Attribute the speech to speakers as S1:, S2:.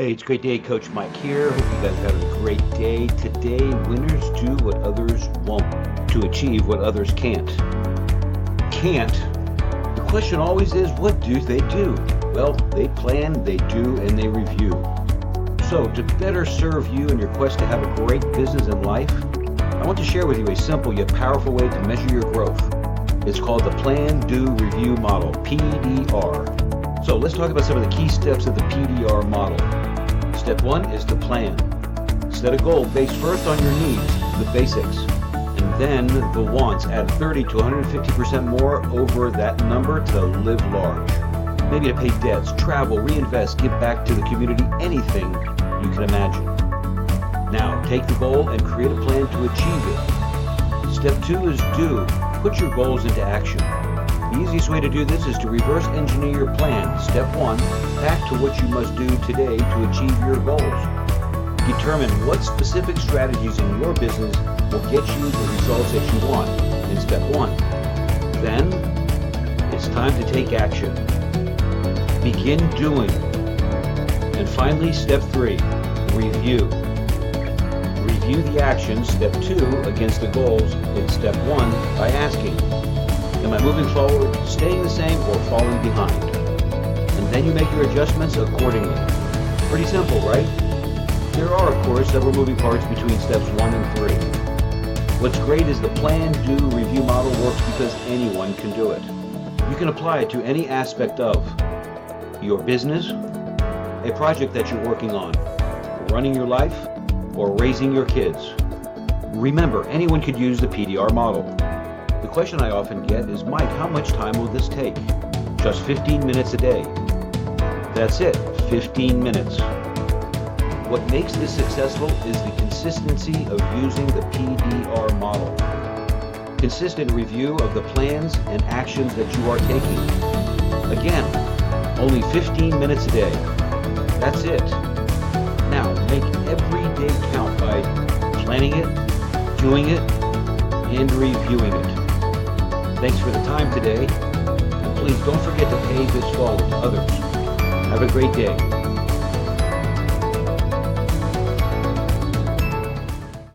S1: Hey, it's a Great Day. Coach Mike here. Hope you guys have a great day. Today, winners do what others won't to achieve what others can't. Can't. The question always is, what do they do? Well, they plan, they do, and they review. So, to better serve you in your quest to have a great business and life, I want to share with you a simple yet powerful way to measure your growth. It's called the Plan, Do, Review Model, PDR. So let's talk about some of the key steps of the PDR model. Step one is to plan. Set a goal based first on your needs, the basics, and then the wants. Add 30 to 150% more over that number to live large. Maybe to pay debts, travel, reinvest, give back to the community, anything you can imagine. Now, take the goal and create a plan to achieve it. Step two is do. Put your goals into action. The easiest way to do this is to reverse engineer your plan, step one, back to what you must do today to achieve your goals. Determine what specific strategies in your business will get you the results that you want in step one. Then, it's time to take action. Begin doing. And finally, step three, review. Review the actions, step two, against the goals in step one by asking, Am I moving forward, staying the same, or falling behind? And then you make your adjustments accordingly. Pretty simple, right? There are, of course, several moving parts between steps one and three. What's great is the plan, do, review model works because anyone can do it. You can apply it to any aspect of your business, a project that you're working on, running your life, or raising your kids. Remember, anyone could use the PDR model. The question I often get is, Mike, how much time will this take? Just 15 minutes a day. That's it, 15 minutes. What makes this successful is the consistency of using the PDR model. Consistent review of the plans and actions that you are taking. Again, only 15 minutes a day. That's it. Now, make every day count by planning it, doing it, and reviewing it. Thanks for the time today, and please don't forget to pay this forward to others. Have a great day.